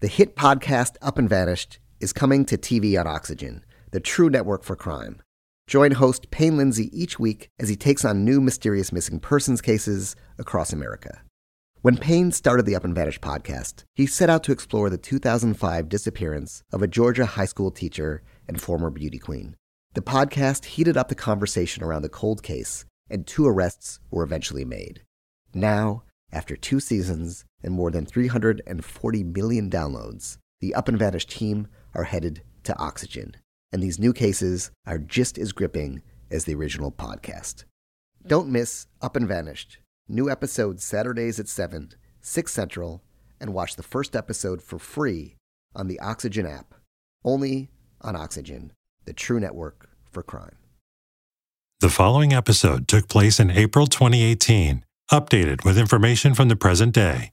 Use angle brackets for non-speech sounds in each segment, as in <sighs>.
The hit podcast Up and Vanished is coming to TV on Oxygen, the true network for crime. Join host Payne Lindsay each week as he takes on new mysterious missing persons cases across America. When Payne started the Up and Vanished podcast, he set out to explore the 2005 disappearance of a Georgia high school teacher and former beauty queen. The podcast heated up the conversation around the cold case, and two arrests were eventually made. Now, after two seasons and more than 340 million downloads, the Up and Vanished team are headed to Oxygen, and these new cases are just as gripping as the original podcast. Don't miss Up and Vanished. New episodes Saturdays at 7, 6 Central, and watch the first episode for free on the Oxygen app. Only on Oxygen, the true network for crime. The following episode took place in April 2018 updated with information from the present day.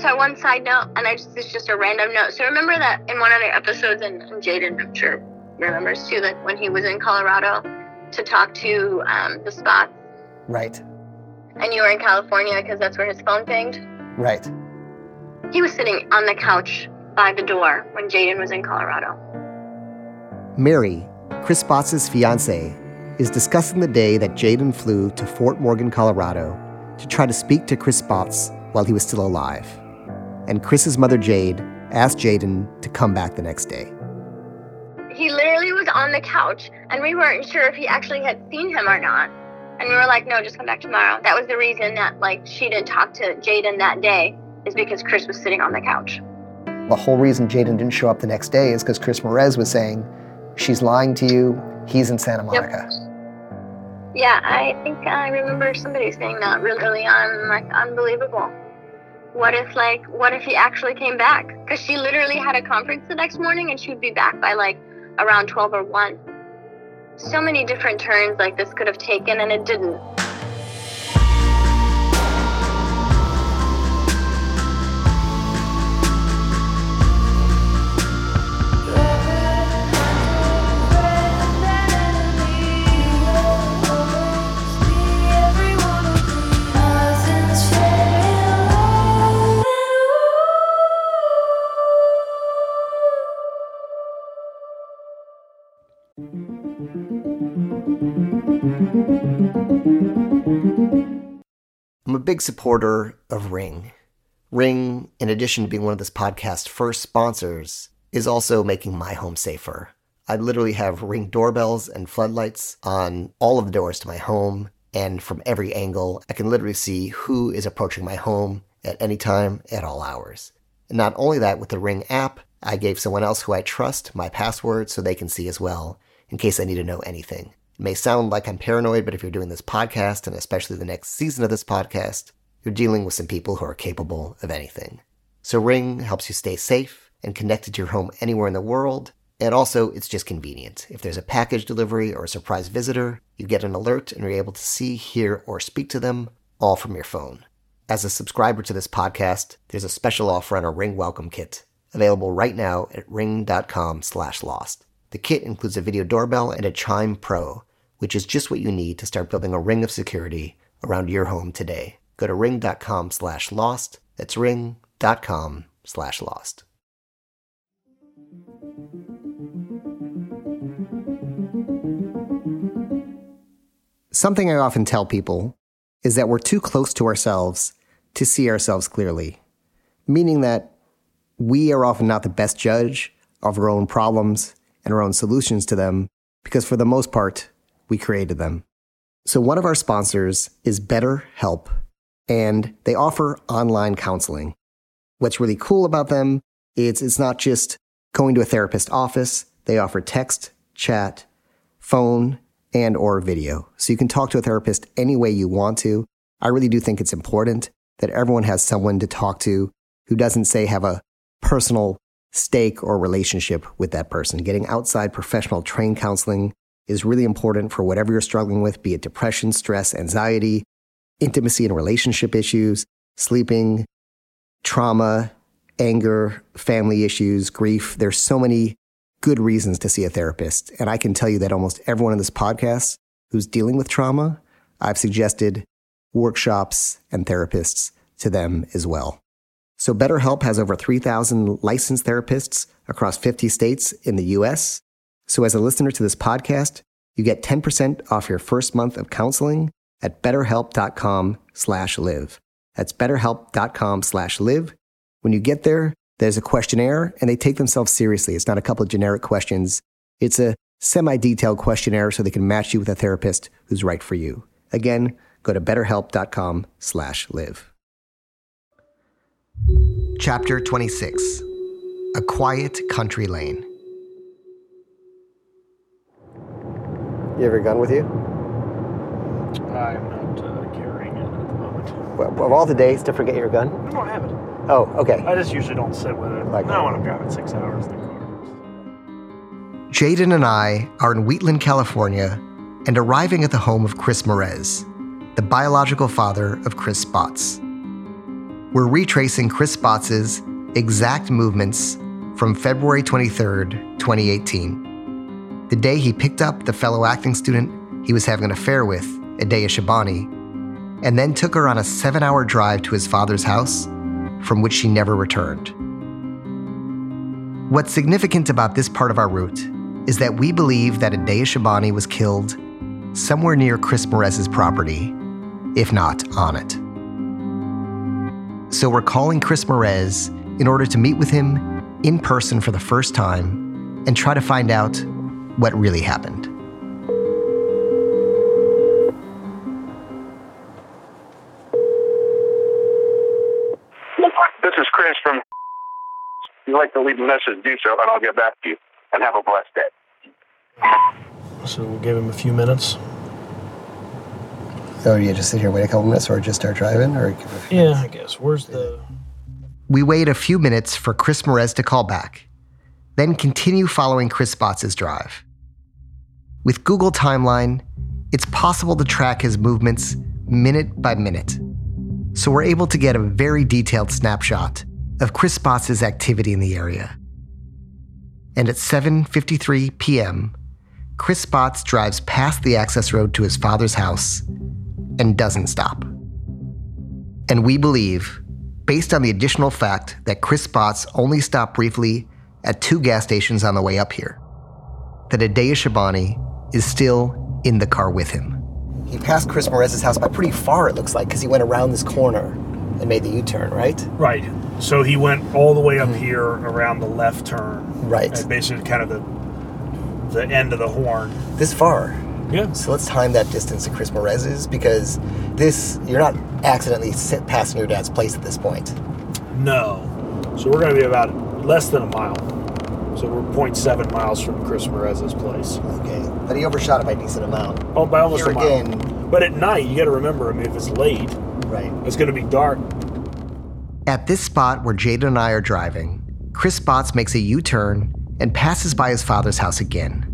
So one side note, and I just it's just a random note. So remember that in one of the episodes, and, and Jayden, I'm sure remembers too, that when he was in Colorado to talk to um, the spots. Right. And you were in California because that's where his phone pinged. Right. He was sitting on the couch by the door when Jayden was in Colorado. Mary, Chris Spotz' fiance, is discussing the day that Jayden flew to Fort Morgan, Colorado to try to speak to Chris Spotz while he was still alive. And Chris's mother, Jade, asked Jayden to come back the next day. He literally was on the couch, and we weren't sure if he actually had seen him or not. And we were like, no, just come back tomorrow. That was the reason that, like, she didn't talk to Jayden that day, is because Chris was sitting on the couch. The whole reason Jayden didn't show up the next day is because Chris Marez was saying, she's lying to you, he's in Santa Monica. Yep. Yeah, I think I remember somebody saying that really early on, like, unbelievable. What if, like, what if he actually came back? Because she literally had a conference the next morning and she would be back by, like, around 12 or 1. So many different turns like this could have taken, and it didn't. I'm a big supporter of Ring. Ring, in addition to being one of this podcast's first sponsors, is also making my home safer. I literally have Ring doorbells and floodlights on all of the doors to my home, and from every angle, I can literally see who is approaching my home at any time, at all hours. And not only that, with the Ring app, I gave someone else who I trust my password so they can see as well, in case I need to know anything. May sound like I'm paranoid, but if you're doing this podcast, and especially the next season of this podcast, you're dealing with some people who are capable of anything. So Ring helps you stay safe and connected to your home anywhere in the world. And also, it's just convenient. If there's a package delivery or a surprise visitor, you get an alert and you're able to see, hear, or speak to them all from your phone. As a subscriber to this podcast, there's a special offer on a Ring Welcome Kit, available right now at ring.com slash lost. The kit includes a video doorbell and a Chime Pro, which is just what you need to start building a ring of security around your home today. Go to ring.com slash lost. That's ring.com slash lost. Something I often tell people is that we're too close to ourselves to see ourselves clearly, meaning that we are often not the best judge of our own problems and our own solutions to them because, for the most part, we created them. So, one of our sponsors is BetterHelp, and they offer online counseling. What's really cool about them is it's not just going to a therapist office, they offer text, chat, phone, and or video. So you can talk to a therapist any way you want to. I really do think it's important that everyone has someone to talk to who doesn't say have a personal stake or relationship with that person. Getting outside professional trained counseling is really important for whatever you're struggling with, be it depression, stress, anxiety, intimacy and relationship issues, sleeping, trauma, anger, family issues, grief. There's so many good reasons to see a therapist. And I can tell you that almost everyone in this podcast who's dealing with trauma, I've suggested workshops and therapists to them as well. So BetterHelp has over 3,000 licensed therapists across 50 states in the US. So as a listener to this podcast, you get 10% off your first month of counseling at betterhelp.com slash live. That's betterhelp.com slash live. When you get there, there's a questionnaire and they take themselves seriously. It's not a couple of generic questions. It's a semi-detailed questionnaire so they can match you with a therapist who's right for you. Again, go to betterhelp.com slash live. Chapter 26 A Quiet Country Lane. You have your gun with you? I'm not uh, carrying it at the moment. Well, Of all the days to forget your gun? I don't have it. Oh, okay. I just usually don't sit with it. Like- Not when I'm driving six hours in the car. Jayden and I are in Wheatland, California, and arriving at the home of Chris Marez, the biological father of Chris Spotz. We're retracing Chris Spotz's exact movements from February 23rd, 2018, the day he picked up the fellow acting student he was having an affair with, Adea Shabani, and then took her on a seven hour drive to his father's house, from which she never returned. What's significant about this part of our route is that we believe that Adea Shabani was killed somewhere near Chris Marez's property, if not on it. So we're calling Chris Marez in order to meet with him in person for the first time and try to find out what really happened. This is Chris from. If <laughs> you'd like to leave a message, do so, and I'll get back to you. And have a blessed day. So we'll give him a few minutes. Oh, so you just sit here, wait a couple minutes, or just start driving, or Yeah, I guess. Where's the. We wait a few minutes for Chris Marez to call back, then continue following Chris Spotz' drive. With Google Timeline, it's possible to track his movements minute by minute. So we're able to get a very detailed snapshot of Chris Spotz' activity in the area. And at 7:53 p.m., Chris Spotz drives past the access road to his father's house and doesn't stop. And we believe, based on the additional fact that Chris Spotz only stopped briefly at two gas stations on the way up here, that Adea Shabani is still in the car with him. He passed Chris Marez's house by pretty far, it looks like, because he went around this corner and made the U turn, right? Right. So he went all the way up mm-hmm. here around the left turn. Right. At basically kind of the the end of the horn. This far. Yeah. So let's time that distance to Chris Marez's because this, you're not accidentally sit passing your dad's place at this point. No. So we're going to be about less than a mile. So we're 0.7 miles from Chris Marez's place. Okay. But he overshot it by a decent amount. Oh, by almost Here a mile. again. But at night, you got to remember. I mean, if it's late, Right. it's going to be dark. At this spot where Jayden and I are driving, Chris Spotz makes a U turn and passes by his father's house again.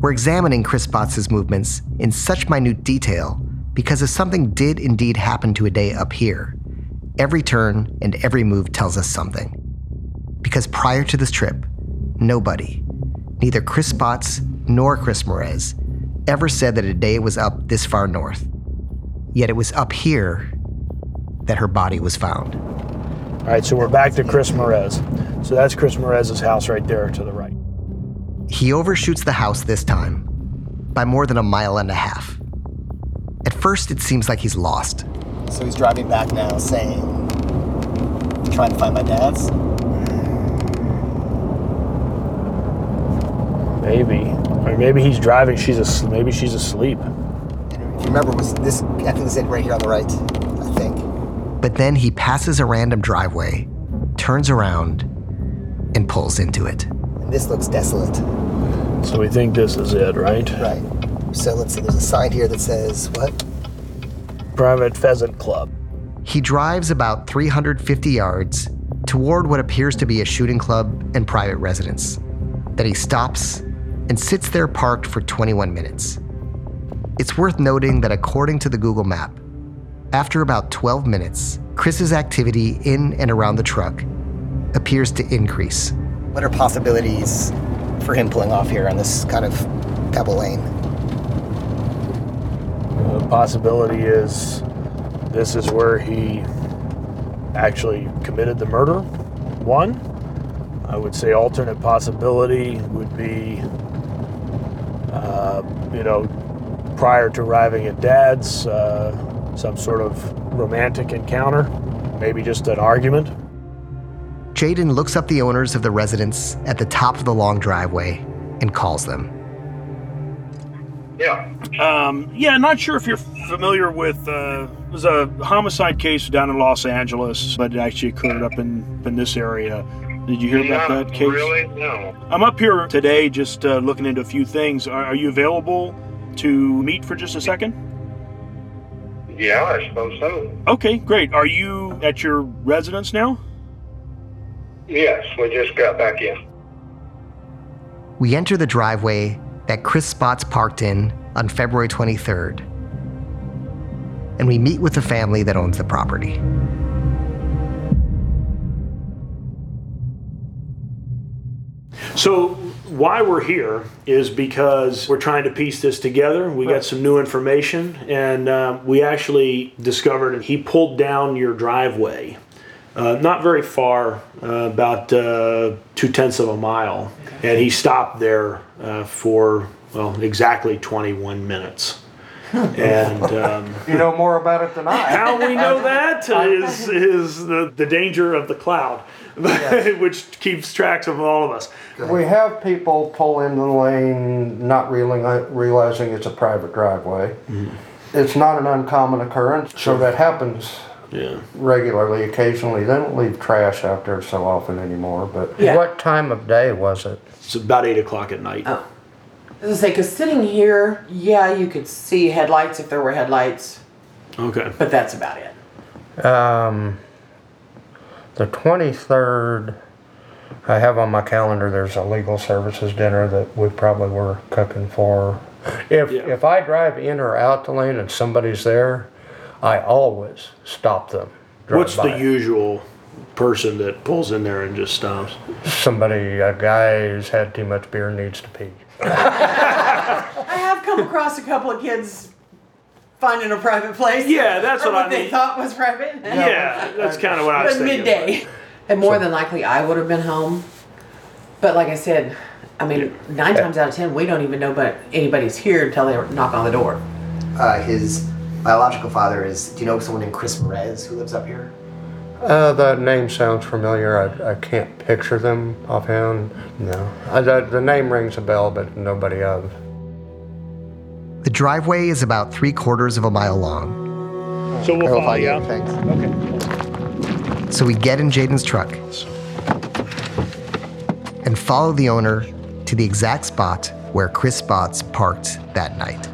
We're examining Chris Spotz' movements in such minute detail because if something did indeed happen to Adea up here, every turn and every move tells us something. Because prior to this trip, nobody, neither Chris Spotz nor Chris Marez, ever said that Adea was up this far north. Yet it was up here that her body was found. All right, so we're back to Chris Marez. So that's Chris Marez's house right there to the right. He overshoots the house this time by more than a mile and a half. At first, it seems like he's lost. So he's driving back now saying, trying to find my dad's? Maybe. Or maybe he's driving. She's as- maybe she's asleep. If you remember, was this, I think it's it right here on the right, I think. But then he passes a random driveway, turns around, and pulls into it. And this looks desolate. So we think this is it, right? Right. So let's see, there's a sign here that says, what? Private Pheasant Club. He drives about 350 yards toward what appears to be a shooting club and private residence. Then he stops and sits there parked for 21 minutes. It's worth noting that according to the Google map, after about 12 minutes, Chris's activity in and around the truck appears to increase. What are possibilities for him pulling off here on this kind of pebble lane? The possibility is this is where he actually committed the murder. One, I would say alternate possibility would be, uh, you know, prior to arriving at dad's, uh, some sort of romantic encounter, maybe just an argument. Jayden looks up the owners of the residence at the top of the long driveway and calls them. Yeah. Um, yeah, not sure if you're familiar with. Uh, it was a homicide case down in Los Angeles, but it actually occurred up in, in this area. Did you hear about that case? Really? No. I'm up here today just uh, looking into a few things. Are, are you available to meet for just a second? Yeah, I suppose so. Okay, great. Are you at your residence now? Yes, we just got back in. We enter the driveway that Chris Spotz parked in on February 23rd, and we meet with the family that owns the property. So, why we're here is because we're trying to piece this together. We got some new information, and uh, we actually discovered he pulled down your driveway. Uh, not very far, uh, about uh, two tenths of a mile, and he stopped there uh, for well exactly 21 minutes. <laughs> and um, You know more about it than I. how we know <laughs> that <laughs> is is the, the danger of the cloud, <laughs> which keeps tracks of all of us. We have people pull into the lane not realizing it's a private driveway. It's not an uncommon occurrence, so that happens Yeah. regularly. Occasionally, they don't leave trash out there so often anymore. But Yeah. what time of day was it? It's about eight o'clock at night. Oh. I was gonna say, cause sitting here, yeah, you could see headlights if there were headlights, Okay. but that's about it. Um, the 23rd, I have on my calendar, there's a legal services dinner that we probably were cooking for. If, Yeah. if I drive in or out the lane and somebody's there, I always stop them. drive What's the usual person that pulls in there and just stops? Somebody, a guy who's had too much beer needs to pee. <laughs> I have come across a couple of kids finding a private place. Yeah, that's or what I they mean. thought was private. Yeah, that's kind of what I was But thinking. midday. And more than likely, I would have been home. But like I said, I mean, nine times out of ten, we don't even know but anybody's here until they knock on the door. Uh, his biological father is, do you know someone named Chris Perez who lives up here? Uh, the name sounds familiar. I, I can't picture them offhand. No. I, the, the name rings a bell, but nobody of. The driveway is about three quarters of a mile long. So we'll I'll follow you. out. Thanks. Okay. So we get in Jayden's truck and follow the owner to the exact spot where Chris Spotz parked that night.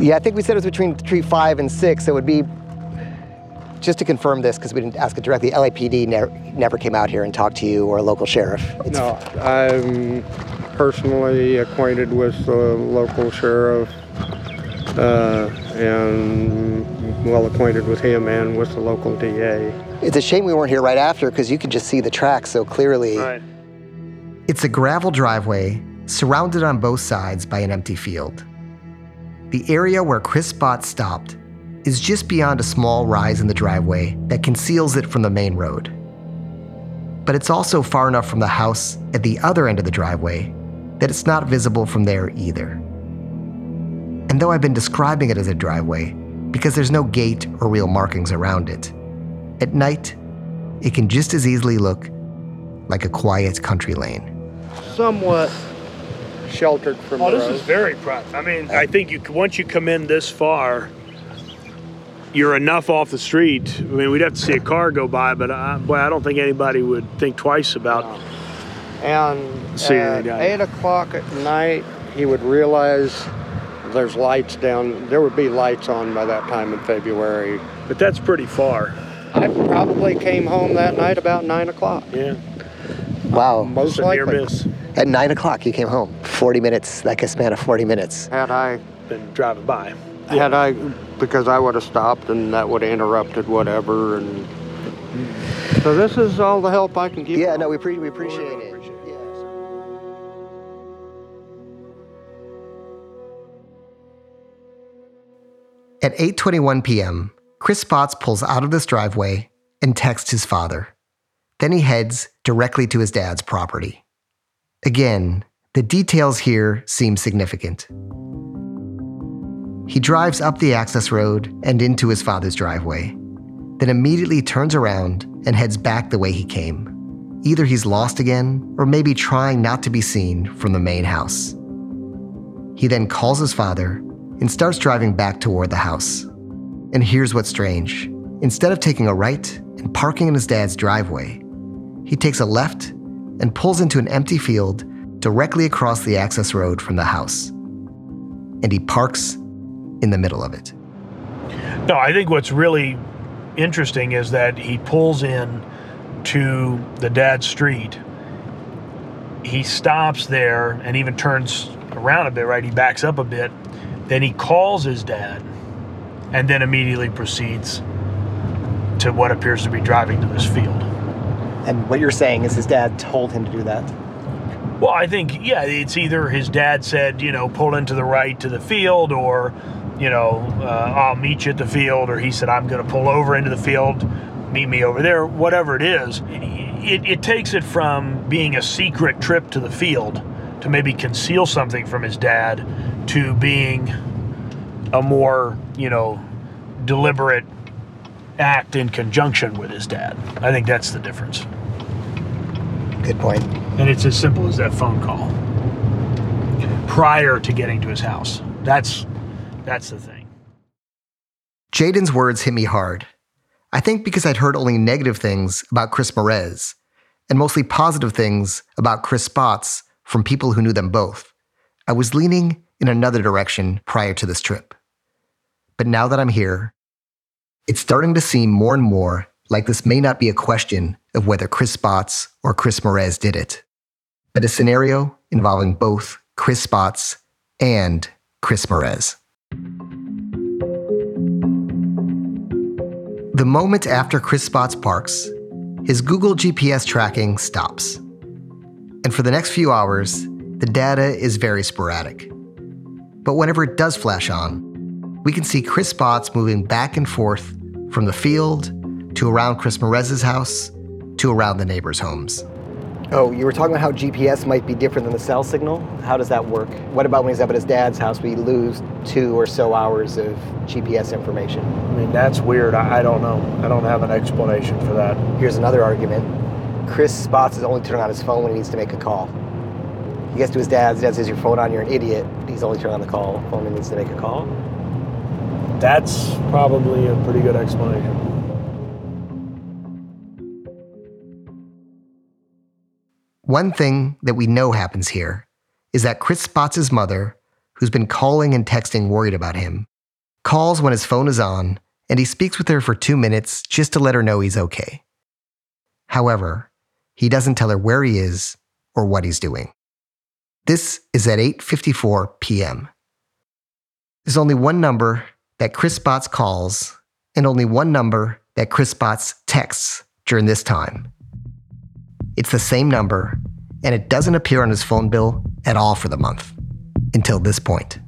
Yeah, I think we said it was between tree five and six. So it would be, just to confirm this, because we didn't ask it directly, LAPD ne- never came out here and talked to you or a local sheriff. It's- No, I'm personally acquainted with the local sheriff uh, and well acquainted with him and with the local DA. It's a shame we weren't here right after because you could just see the tracks so clearly. Right. It's a gravel driveway surrounded on both sides by an empty field. The area where Chris Spotz stopped is just beyond a small rise in the driveway that conceals it from the main road. But it's also far enough from the house at the other end of the driveway that it's not visible from there either. And though I've been describing it as a driveway because there's no gate or real markings around it, at night, it can just as easily look like a quiet country lane. Somewhat sheltered from Oh, the this road. is very private. I mean, I think you once you come in this far, you're enough off the street. I mean, we'd have to see a car go by, but I, boy, I don't think anybody would think twice about. And See, at yeah. 8 o'clock at night, he would realize there's lights down. There would be lights on by that time in February. But that's pretty far. I probably came home that night about 9 o'clock. Yeah, Wow. Most it's near likely. miss. At nine o'clock, you came home. 40 minutes, like a span of 40 minutes. Had I, Been driving by. had I, because I would have stopped and that would have interrupted whatever. And so this is all the help I can give. Yeah, no, we, pre- we appreciate it. At 8:21 p.m., Chris Spotz pulls out of this driveway and texts his father. Then he heads directly to his dad's property. Again, the details here seem significant. He drives up the access road and into his father's driveway, then immediately turns around and heads back the way he came. Either he's lost again, or maybe trying not to be seen from the main house. He then calls his father and starts driving back toward the house. And here's what's strange instead of taking a right and parking in his dad's driveway, he takes a left and pulls into an empty field directly across the access road from the house. And he parks in the middle of it. No, I think what's really interesting is that he pulls in to the dad's street. He stops there and even turns around a bit, right? He backs up a bit. Then he calls his dad and then immediately proceeds to what appears to be driving to this field. And what you're saying is his dad told him to do that? Well, I think, yeah, it's either his dad said, you know, pull into the right to the field, or, you know, uh, I'll meet you at the field, or he said, I'm going to pull over into the field, meet me over there, whatever it is. It, it takes it from being a secret trip to the field to maybe conceal something from his dad to being a more, you know, deliberate act in conjunction with his dad. I think that's the difference. Good point. And it's as simple as that phone call prior to getting to his house. That's that's the thing. Jayden's words hit me hard. I think because I'd heard only negative things about Chris Marez and mostly positive things about Chris Spotz from people who knew them both. I was leaning in another direction prior to this trip. But now that I'm here, it's starting to seem more and more like this may not be a question of whether Chris Spotz or Chris Marez did it, but a scenario involving both Chris Spotz and Chris Marez. The moment after Chris Spotz parks, his Google GPS tracking stops. And for the next few hours, the data is very sporadic. But whenever it does flash on, we can see Chris Spotz moving back and forth from the field to around Chris Marez's house to around the neighbors' homes. Oh, you were talking about how GPS might be different than the cell signal. How does that work? What about when he's up at his dad's house? We lose two or so hours of GPS information. I mean, that's weird. I, I don't know. I don't have an explanation for that. Here's another argument. Chris Spotz is only turning on his phone when he needs to make a call. He gets to his dad's, dad says, Your phone on, you're an idiot. He's only turning on the call phone when he needs to make a call. That's probably a pretty good explanation. One thing that we know happens here is that Chris Spotz' mother, who's been calling and texting worried about him, calls when his phone is on and he speaks with her for two minutes just to let her know he's okay. However, he doesn't tell her where he is or what he's doing. This is at 8:54 p.m. There's only one number that Chris Spotz calls and only one number that Chris Spotz texts during this time. It's the same number, and it doesn't appear on his phone bill at all for the month until this point.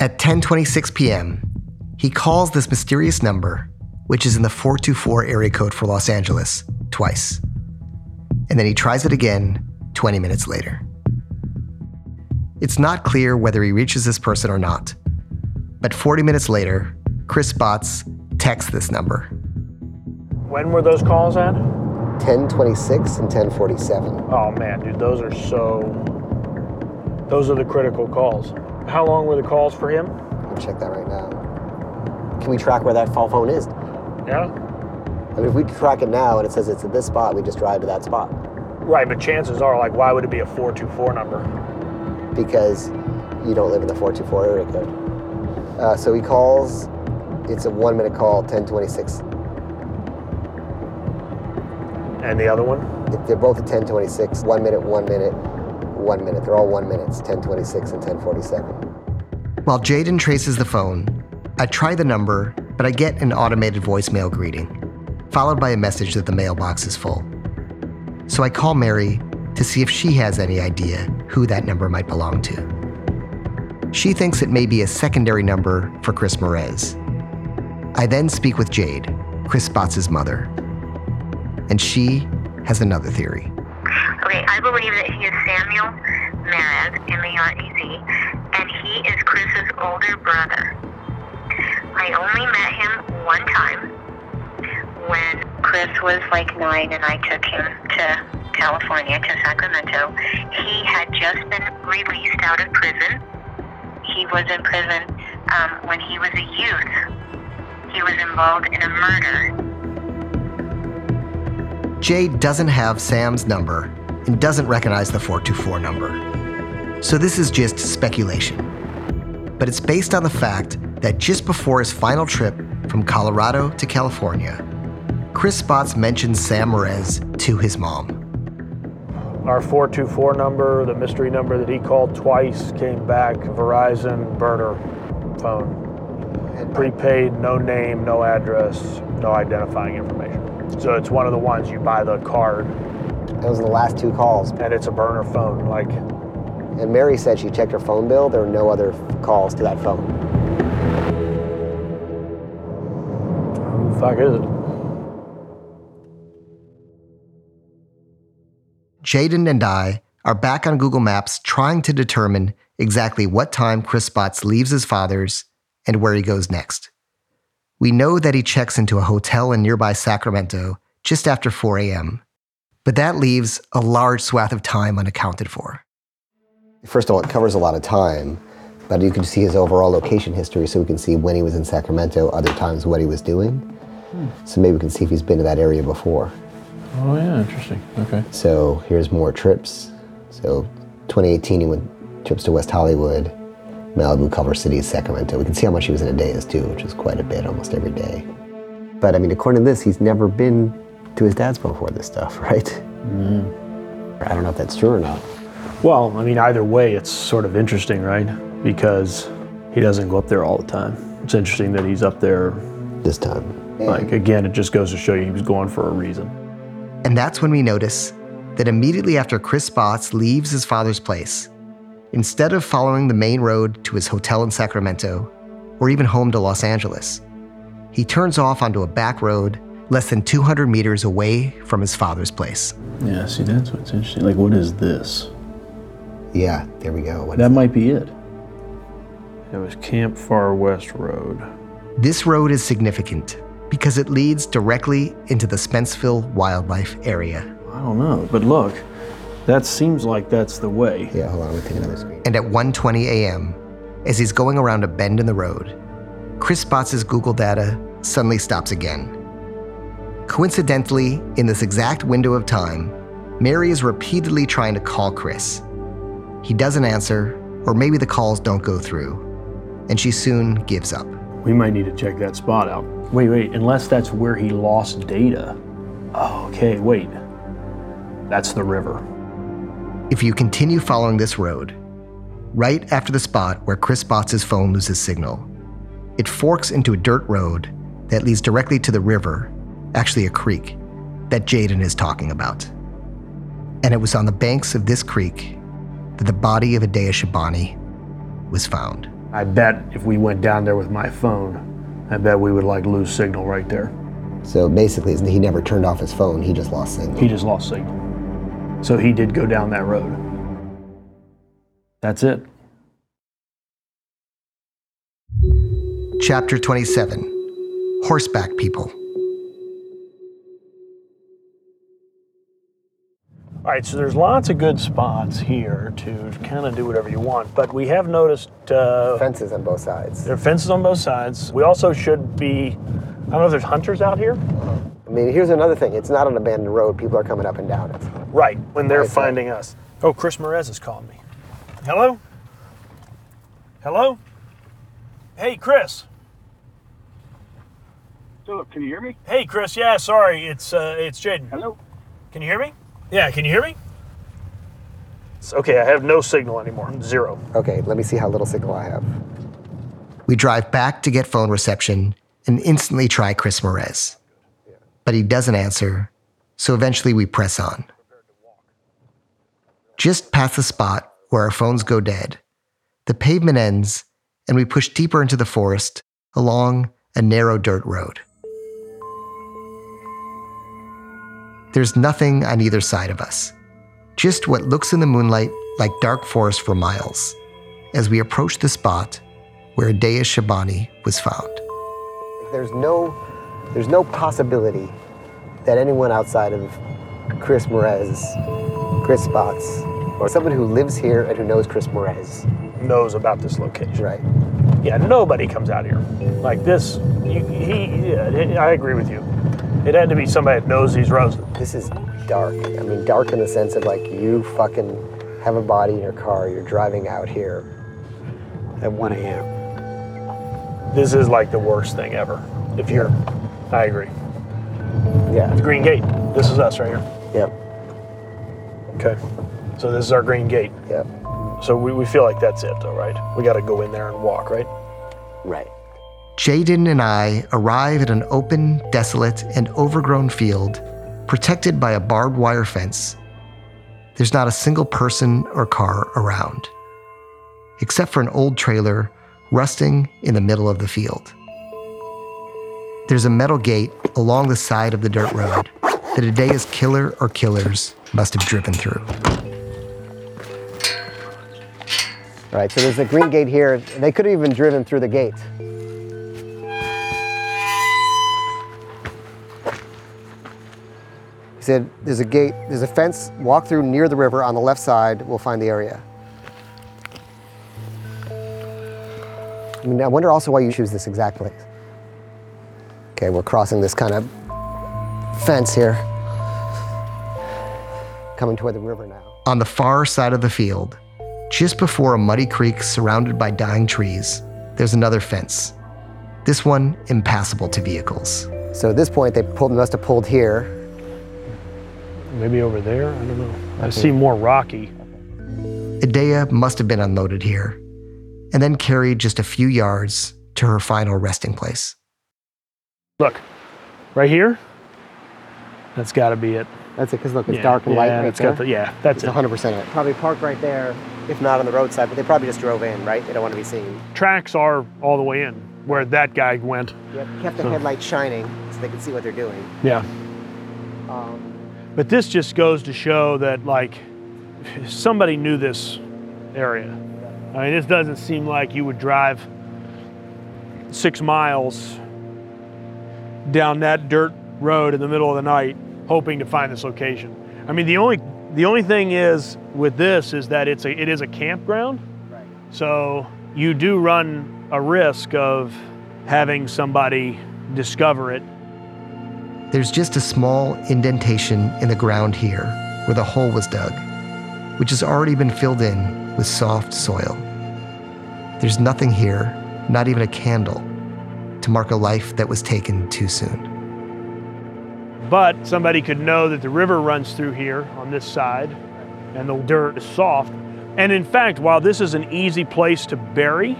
At 10:26 p.m., he calls this mysterious number, which is in the 424 area code for Los Angeles, twice. And then he tries it again 20 minutes later. It's not clear whether he reaches this person or not. But 40 minutes later, Chris Spotz texts this number. When were those calls at? 1026 and 1047. Oh man, dude, those are so. Those are the critical calls. How long were the calls for him? Let me check that right now. Can we track where that fall phone is? Yeah. I mean, if we track it now and it says it's at this spot, we just drive to that spot. Right, but chances are, like, why would it be a 424 number? Because you don't live in the 424 area code. Uh, so he calls, it's a one minute call, 1026. And the other one? If They're both at 1026, one minute, one minute, one minute. They're all one minutes, 1026 and 1047. While Jayden traces the phone, I try the number, but I get an automated voicemail greeting, followed by a message that the mailbox is full. So I call Mary to see if she has any idea who that number might belong to. She thinks it may be a secondary number for Chris Marez. I then speak with Jade, Chris Spotz' mother. And she has another theory. Okay, I believe that he is Samuel Marez, M-A-R-E-Z, and he is Chris's older brother. I only met him one time when Chris was like nine and I took him to California, to Sacramento. He had just been released out of prison. He was in prison um, when he was a youth. He was involved in a murder Jade doesn't have Sam's number and doesn't recognize the 424 number. So this is just speculation. But it's based on the fact that just before his final trip from Colorado to California, Chris Spotz mentioned Sam Marez to his mom. Our 424 number, the mystery number that he called twice, came back Verizon burner phone. Prepaid, no name, no address, no identifying information. So it's one of the ones you buy the card Those are the last two calls. and it's a burner phone. Like, And Mary said she checked her phone bill. There were no other calls to that phone. Fuck is it? Jayden and I are back on Google Maps trying to determine exactly what time Chris Spotz leaves his father's and where he goes next. We know that he checks into a hotel in nearby Sacramento just after 4 a.m., but that leaves a large swath of time unaccounted for. First of all, it covers a lot of time, but you can see his overall location history so we can see when he was in Sacramento, other times what he was doing. So maybe we can see if he's been to that area before. Oh, yeah, interesting. Okay. So here's more trips. So 2018, he went trips to West Hollywood, Malibu, Culver City, Sacramento. We can see how much he was in a day is too, which is quite a bit, almost every day. But I mean, according to this, he's never been to his dad's before this stuff, <laughs> right? Mm. I don't know if that's true or not. Well, I mean, either way, it's sort of interesting, right? Because he doesn't go up there all the time. It's interesting that he's up there. This time. Like, again, it just goes to show you he was going for a reason. And that's when we notice that immediately after Chris Spotz leaves his father's place, instead of following the main road to his hotel in Sacramento or even home to Los Angeles, he turns off onto a back road less than 200 meters away from his father's place. Yeah, see, that's what's interesting. Like, what is this? Yeah, there we go. What That might be it. It was Camp Far West Road. This road is significant because it leads directly into the Spenceville Wildlife Area. I don't know, but look, that seems like that's the way. Yeah, hold on, let me take another screen. And at 1:20 a.m., as he's going around a bend in the road, Chris Spotz' his Google data suddenly stops again. Coincidentally, in this exact window of time, Mary is repeatedly trying to call Chris. He doesn't answer, or maybe the calls don't go through, and she soon gives up. We might need to check that spot out. Wait, wait, unless that's where he lost data. Oh, okay, wait. That's the river. If you continue following this road, right after the spot where Chris Spotz' phone loses signal, it forks into a dirt road that leads directly to the river, actually a creek, that Jayden is talking about. And it was on the banks of this creek that the body of Adea Shabani was found. I bet if we went down there with my phone, I bet we would like lose signal right there. So basically, he never turned off his phone, he just lost signal. He just lost signal. So he did go down that road. That's it. Chapter 27 Horseback People. All right, so there's lots of good spots here to kind of do whatever you want, but we have noticed uh, Fences on both sides. there are fences on both sides. We also should be, I don't know if there's hunters out here. I mean, here's another thing it's not an abandoned road, people are coming up and down it. Right, when they're Right, so- finding us. Oh, Chris Marez is calling me. Hello? Hello? Hey, Chris. Philip, can you hear me? Hey, Chris. Yeah, sorry. It's uh, it's Jayden. Hello? Can you hear me? Yeah, can you hear me? It's okay, I have no signal anymore. Zero. Okay, let me see how little signal I have. We drive back to get phone reception and instantly try Chris Marez. But he doesn't answer, so eventually we press on. Just past the spot where our phones go dead, the pavement ends, and we push deeper into the forest along a narrow dirt road. There's nothing on either side of us, just what looks in the moonlight like dark forest for miles as we approach the spot where Adea Shabani was found. There's no, there's no possibility that anyone outside of Chris Marez, Chris Spotz, or someone who lives here and who knows Chris Marez knows about this location. Right. Yeah, nobody comes out here like this. You, he, yeah, I agree with you. It had to be somebody that knows these roads. This is dark. I mean, dark in the sense of like you fucking have a body in your car, you're driving out here at 1 a.m. This is like the worst thing ever. If you're, I agree. Yeah. The Green Gate. This is us right here. Yep. Okay. So this is our Green Gate. Yep. So we, we feel like that's it, though, right? We got to go in there and walk, right? Right. Jayden and I arrive at an open, desolate, and overgrown field protected by a barbed wire fence. There's not a single person or car around, except for an old trailer rusting in the middle of the field. There's a metal gate along the side of the dirt road that Adea's killer or killers must have driven through. All right, so there's a green gate here. They could have even driven through the gate. He said, there's a gate, there's a fence, walk through near the river on the left side, we'll find the area. I mean, I wonder also why you choose this exact place. Okay, we're crossing this kind of fence here. Coming toward the river now. On the far side of the field, just before a muddy creek surrounded by dying trees, there's another fence. This one impassable to vehicles. So at this point, they pulled, must have pulled here. Maybe over there? I don't know. I see more rocky. Adea must have been unloaded here and then carried just a few yards to her final resting place. Look, right here. That's got to be it. That's it, because look, it's Yeah, dark and light yeah, right it's there. got the- yeah, that's it's it. 100% it. Probably parked right there, if not on the roadside, but they probably just drove in, right? They don't want to be seen. Tracks are all the way in where that guy went. Yep. Kept the So- headlights shining so they could see what they're doing. Yeah. Um, But this just goes to show that, like, somebody knew this area. I mean, this doesn't seem like you would drive six miles down that dirt road in the middle of the night hoping to find this location. I mean, the only the only thing is with this is that it's a it is a campground. Right. So you do run a risk of having somebody discover it There's just a small indentation in the ground here where the hole was dug, which has already been filled in with soft soil. There's nothing here, not even a candle, to mark a life that was taken too soon. But somebody could know that the river runs through here on this side and the dirt is soft. And in fact, while this is an easy place to bury,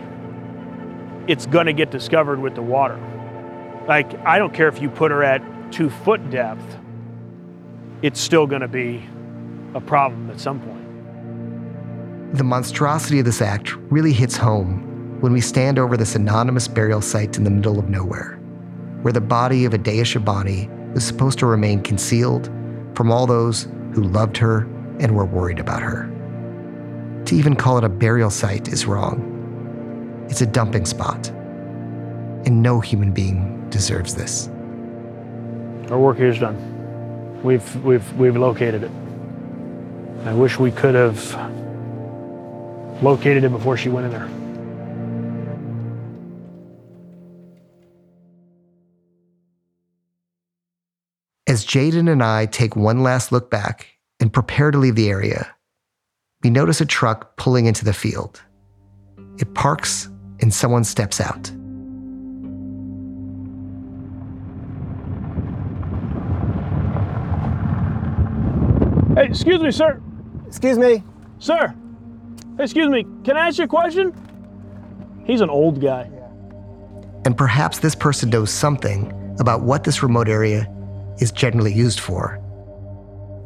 it's going to get discovered with the water. Like, I don't care if you put her at two foot depth, it's still going to be a problem at some point. The monstrosity of this act really hits home when we stand over this anonymous burial site in the middle of nowhere, where the body of Adea Shabani was supposed to remain concealed from all those who loved her and were worried about her. To even call it a burial site is wrong. It's a dumping spot. And no human being deserves this. Our work here is done. We've, we've, we've located it. I wish we could have located it before she went in there. As Jayden and I take one last look back and prepare to leave the area, we notice a truck pulling into the field. It parks and someone steps out. Excuse me, sir. excuse me. Sir. Excuse me. Can I ask you a question? He's an old guy. And perhaps this person knows something about what this remote area is generally used for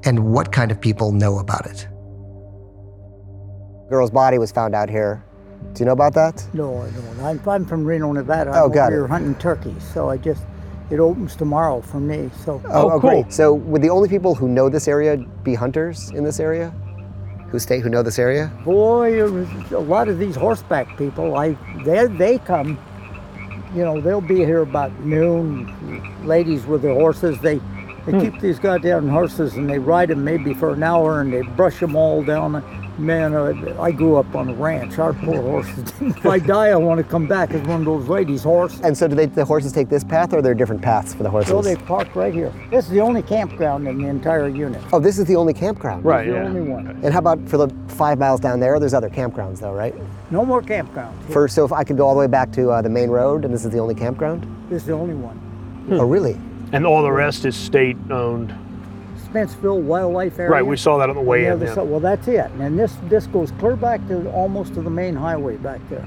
and what kind of people know about it. Girl's body was found out here. Do you know about that? No, I don't. I'm, I'm from Reno, Nevada. Oh, I'm Oh, over got here it. hunting turkeys, so I just it opens tomorrow for me. So Oh, great. So would the only people who know this area be hunters in this area? Who stay, who know this area? boy, a lot of these horseback people, I they they come. You know, they'll be here about noon. Ladies with their horses, they they Hmm. keep these goddamn horses and they ride them maybe for an hour and they brush them all down. Man, uh, I grew up on a ranch. Our poor horses. <laughs> if I die, I want to come back as one of those ladies' horse. And so do they, the horses take this path or are there different paths for the horses? So they park right here. This is the only campground in the entire unit. oh, this is the only campground? This is the only one. And how about for the five miles down there? There's other campgrounds though, right? No more campgrounds. For, so if I could go all the way back to uh, the main road and this is the only campground? This is the only one. Oh, really? And all the rest is state owned. Spenceville Wildlife Area. Right, we saw that on the way Yeah, in. this- yeah. Well, that's it. And this this goes clear back to almost to the main highway back there.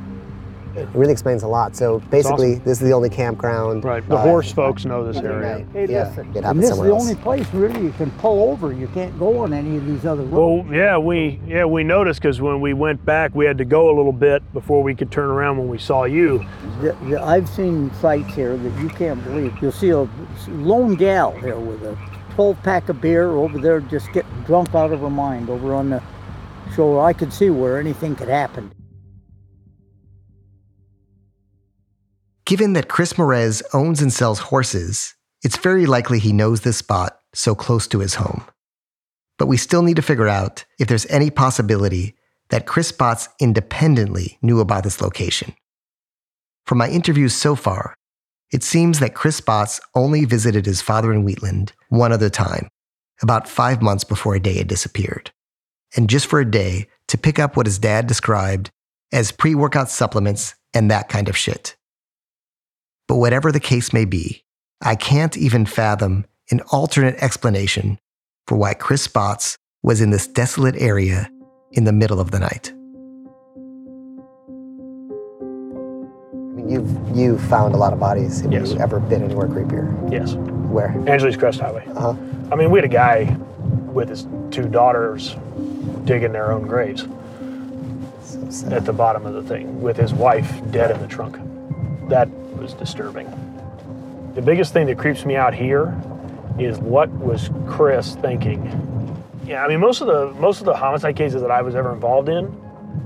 It really explains a lot. So basically, awesome. this is the only campground. Right, the Uh, horse folks know this area. Hey, Yeah, listen. it and this is the else. only place really you can pull over. You can't go on any of these other roads. Well, yeah, we yeah we noticed because when we went back, we had to go a little bit before we could turn around when we saw you. The- the- I've seen sights here that you can't believe. You'll see a lone gal here with a 12 pack of beer over there, just getting drunk out of her mind over on the shore. I could see where anything could happen. Given that Chris Marez owns and sells horses, it's very likely he knows this spot so close to his home. But we still need to figure out if there's any possibility that Chris Spotz independently knew about this location. From my interviews so far, it seems that Chris Spotz only visited his father in Wheatland one other time, about five months before Adea had disappeared. And just for a day to pick up what his dad described as pre workout supplements and that kind of shit. But whatever the case may be, I can't even fathom an alternate explanation for why Chris Spotz was in this desolate area in the middle of the night. You've you found a lot of bodies. Have Yes. you ever been anywhere creepier? Yes, Where? Angeles Crest Highway. Uh huh. I mean, we had a guy with his two daughters digging their own graves So at the bottom of the thing with his wife dead in the trunk. That was disturbing. The biggest thing that creeps me out here is what was Chris thinking? Yeah, I mean most of the most of the homicide cases that I was ever involved in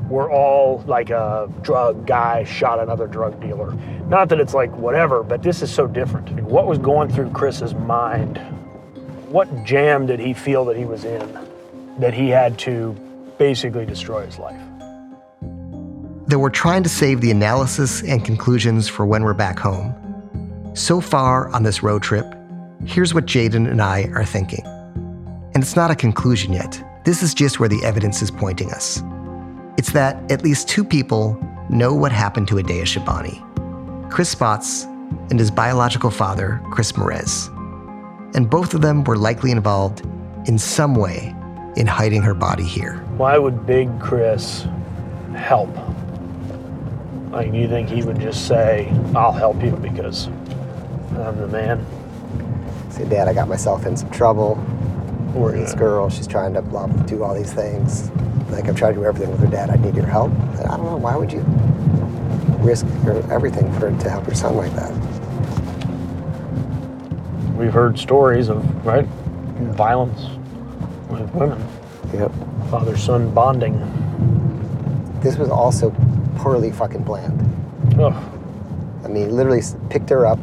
were all like a drug guy shot another drug dealer. Not that it's like whatever, but this is so different. What was going through Chris's mind? What jam did he feel that he was in that he had to basically destroy his life? Though we're trying to save the analysis and conclusions for when we're back home, so far on this road trip, here's what Jayden and I are thinking. And it's not a conclusion yet. This is just where the evidence is pointing us. It's that at least two people know what happened to Adea Shabani Chris Spotz and his biological father, Chris Marez. And both of them were likely involved in some way in hiding her body here. Why would Big Chris help? Like, do you think he would just say, I'll help you because I'm the man? Say, Dad, I got myself in some trouble. Or This girl, she's trying to blah, do all these things. Like I've tried to do everything with her dad. I need your help. And I don't know. Why would you risk your everything for to help your son like that? we've heard stories of, right, violence with women, Yep. father son bonding. This was also poorly fucking planned. Ugh, I mean, literally picked her up,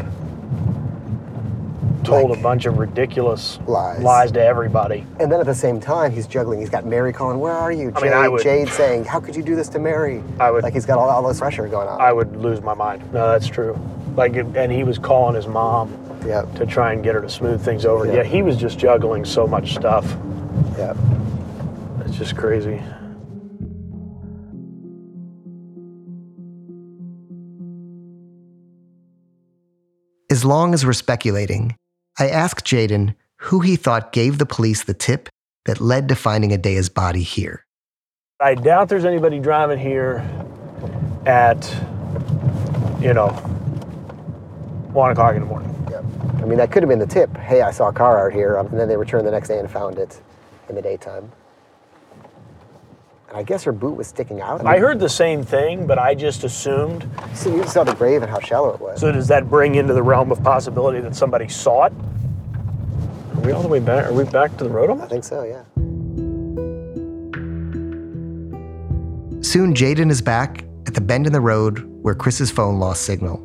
told Like- a bunch of ridiculous Lies. lies to everybody. and then at the same time, he's juggling. He's got Mary calling, "Where are you?" I Jade, mean, I would- Jade saying, "How could you do this to Mary?" I would- like he's got all, all this pressure going on. I would lose my mind. No, that's true. Like, and he was calling his mom Yep. to try and get her to smooth things over. Yeah. Yeah, he was just juggling so much stuff. Yep. It's just crazy. As long as we're speculating, I asked Jayden who he thought gave the police the tip that led to finding Adea's body here. I doubt there's anybody driving here at, you know, one o'clock in the morning. Yep. I mean, that could have been the tip. Hey, I saw a car out here, um, and then they returned the next day and found it in the daytime. And I guess her boot was sticking out. I heard the same thing, but I just assumed. So you saw the grave and how shallow it was. So does that bring into the realm of possibility that somebody saw it? Are we all the way back? Are we back to the road I think so, yeah. Soon, Jayden is back at the bend in the road where Chris's phone lost signal.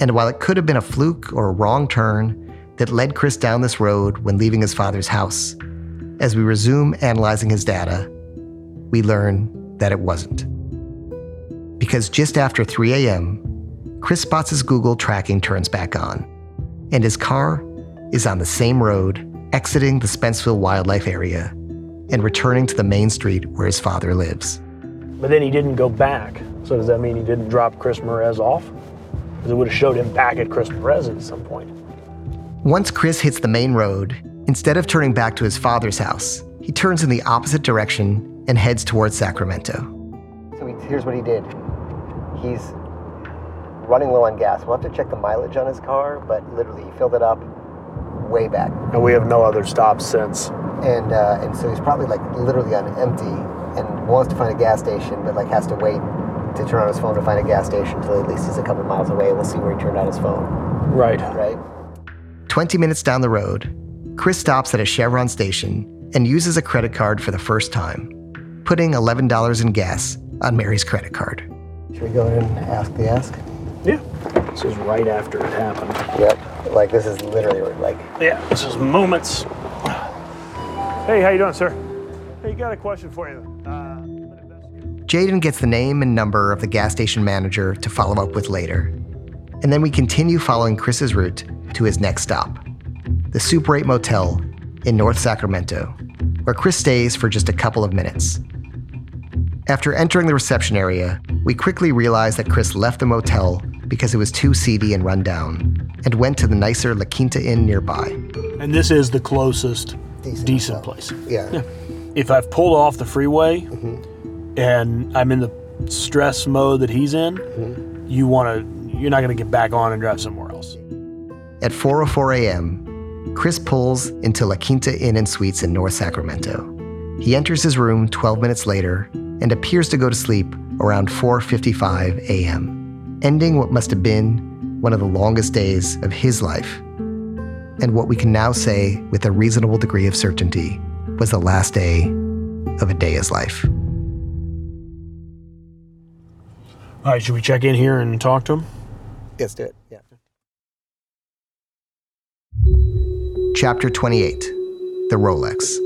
And while it could have been a fluke or a wrong turn that led Chris down this road when leaving his father's house, as we resume analyzing his data, we learn that it wasn't. Because just after 3 a.m., Chris spots his Google tracking turns back on, and his car is on the same road, exiting the Spenceville Wildlife Area and returning to the main street where his father lives. But then he didn't go back. So does that mean he didn't drop Chris Marez off? Because it would have showed him back at Chris Marez at some point. Once Chris hits the main road, instead of turning back to his father's house, he turns in the opposite direction and heads towards Sacramento. So he, here's what he did. He's running low on gas. We'll have to check the mileage on his car, but literally he filled it up way back. And we have no other stops since. And uh, and so he's probably like literally on empty and wants to find a gas station, but like has to wait to turn on his phone to find a gas station until at least he's a couple miles away. We'll see where he turned on his phone. Right. Right? 20 minutes down the road, Chris stops at a Chevron station and uses a credit card for the first time, putting $11 in gas on Mary's credit card. Should we go in and ask the ask? Yeah. This is right after it happened. Yep. Like this is literally like Yeah, this is moments. Hey, how you doing, sir? Hey, got a question for you. Uh, Jayden gets the name and number of the gas station manager to follow up with later. And then we continue following Chris's route to his next stop, the Super 8 Motel in North Sacramento, where Chris stays for just a couple of minutes. After entering the reception area, we quickly realized that Chris left the motel because it was too seedy and run down, and went to the nicer La Quinta Inn nearby. and this is the closest Decent decent, place. yeah. If I've pulled off the freeway Mm-hmm. and I'm in the stress mode that he's in, Mm-hmm. you want to, you're not going to get back on and drive somewhere else. At 4:04 a.m., Chris pulls into La Quinta Inn and Suites in North Sacramento. He enters his room 12 minutes later and appears to go to sleep around 4:55 a.m., ending what must have been one of the longest days of his life. And what we can now say with a reasonable degree of certainty was the last day of Adea's life. All right, should we check in here and talk to him? Let's do it. Yeah. Chapter 28 The Rolex.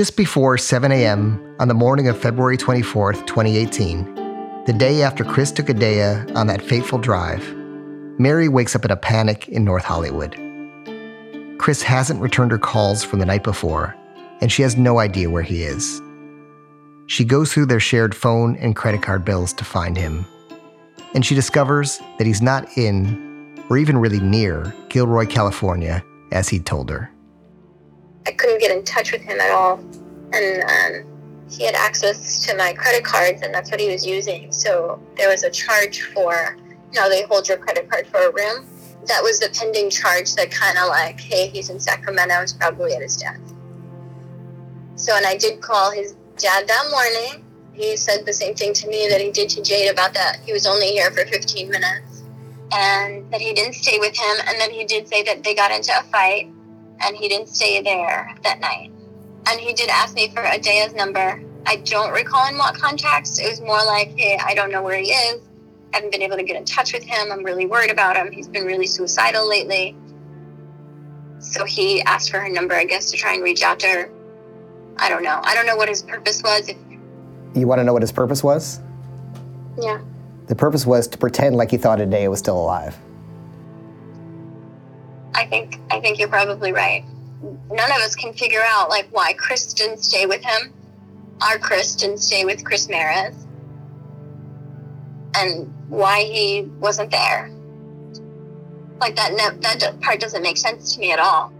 Just before 7 a.m. on the morning of February 24th, 2018, the day after Chris took Adea on that fateful drive, Mary wakes up in a panic in North Hollywood. Chris hasn't returned her calls from the night before, and she has no idea where he is. She goes through their shared phone and credit card bills to find him, and she discovers that he's not in, or even really near, Gilroy, California, as he'd told her. I couldn't get in touch with him at all. And um, he had access to my credit cards, and that's what he was using. So there was a charge for, you know, they hold your credit card for a room. That was the pending charge that kind of like, hey, he's in Sacramento, he's probably at his dad's. So, and I did call his dad that morning. He said the same thing to me that he did to Jade about that he was only here for 15 minutes and that he didn't stay with him. And then he did say that they got into a fight and he didn't stay there that night. And he did ask me for Adea's number. I don't recall in what context. It was more like, hey, I don't know where he is. I haven't been able to get in touch with him. I'm really worried about him. He's been really suicidal lately. So he asked for her number, I guess, to try and reach out to her. I don't know. I don't know what his purpose was. If, You want to know what his purpose was? yeah. The purpose was to pretend like he thought Adea was still alive. I think I think you're probably right. None of us can figure out like why Chris didn't stay with him. Our Chris didn't stay with Chris Marez. And why he wasn't there. Like that ne- that part doesn't make sense to me at all.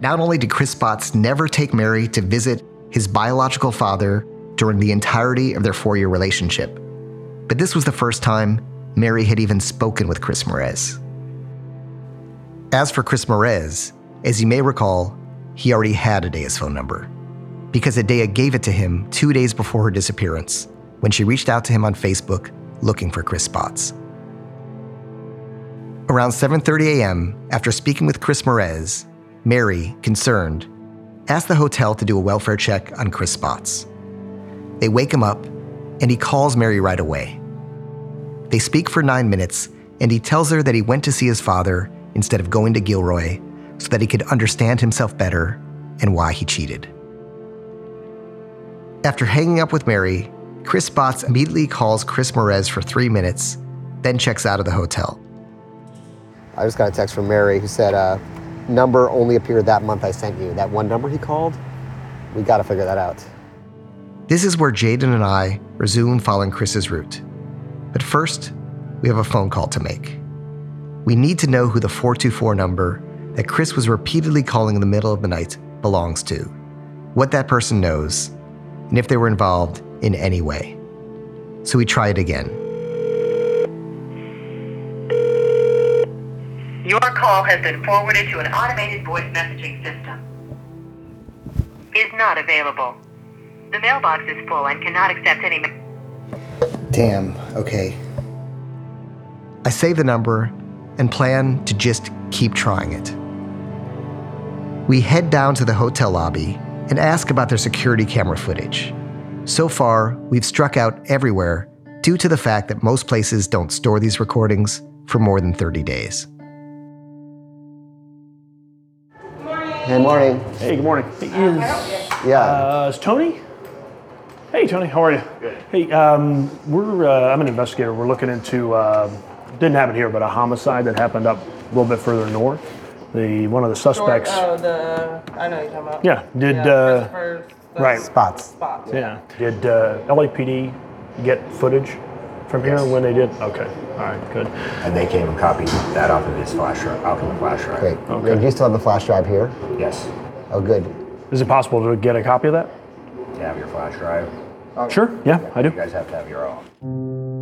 Not only did Chris Spotz never take Mary to visit his biological father during the entirety of their four year relationship. But this was the first time Mary had even spoken with Chris Marez. As for Chris Marez, as you may recall, he already had Adea's phone number because Adea gave it to him two days before her disappearance when she reached out to him on Facebook looking for Chris Spotz. Around 7:30 a.m., after speaking with Chris Marez, Mary, concerned, asked the hotel to do a welfare check on Chris Spotz. They wake him up, and he calls Mary right away. They speak for nine minutes, and he tells her that he went to see his father instead of going to Gilroy so that he could understand himself better and why he cheated. After hanging up with Mary, Chris Spotz immediately calls Chris Marez for three minutes, then checks out of the hotel. I just got a text from Mary who said, uh, number only appeared that month I sent you. That one number he called? We got to figure that out. This is where Jayden and I resume following Chris's route. But first, we have a phone call to make. We need to know who the 424 number that Chris was repeatedly calling in the middle of the night belongs to, what that person knows, and if they were involved in any way. So we try it again. Your call has been forwarded to an automated voice messaging system. Is not available. The mailbox is full and cannot accept any. Damn, okay. I save the number and plan to just keep trying it. We head down to the hotel lobby and ask about their security camera footage. So far, we've struck out everywhere due to the fact that most places don't store these recordings for more than 30 days. Good morning. Hey, good morning. Hey, is, Yeah. uh, is Tony? Hey, Tony, how are you? Good. Hey, um, we're uh, I'm an investigator. We're looking into uh, didn't happen here, but a homicide that happened up a little bit further north. The one of the suspects. Oh, the I know you're talking about. Yeah, did Yeah, uh, Christopher, the right Spotz. Spot. Yeah, did uh, LAPD get footage from here when they did? Okay, all right, good. And they came and copied that off of his flash drive, off of the flash drive. Great. Okay. Do you still have the flash drive here? Yes. Oh, good. Is it possible to get a copy of that? You have your flash drive. Sure. Yeah, I do. You guys have to have your own.